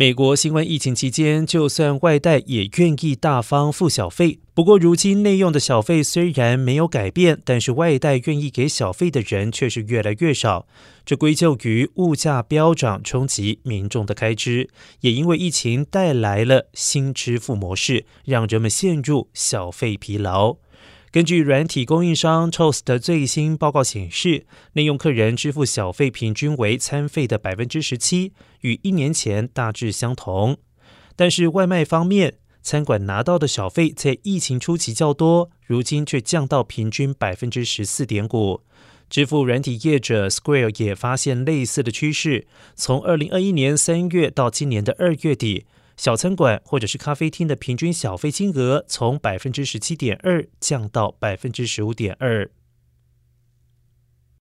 美国新冠疫情期间，就算外带也愿意大方付小费。不过，如今内用的小费虽然没有改变，但是外带愿意给小费的人却是越来越少。这归咎于物价飙涨冲击民众的开支，也因为疫情带来了新支付模式，让人们陷入小费疲劳。根据软体供应商 Toast 的最新报告显示，内用客人支付小费平均为餐费的百分之十七，与一年前大致相同。但是外卖方面，餐馆拿到的小费在疫情初期较多，如今却降到平均百分之十四点五。支付软体业者 Square 也发现类似的趋势，从二零二一年三月到今年的二月底。小餐馆或者是咖啡厅的平均小费金额从百分之十七点二降到百分之十五点二。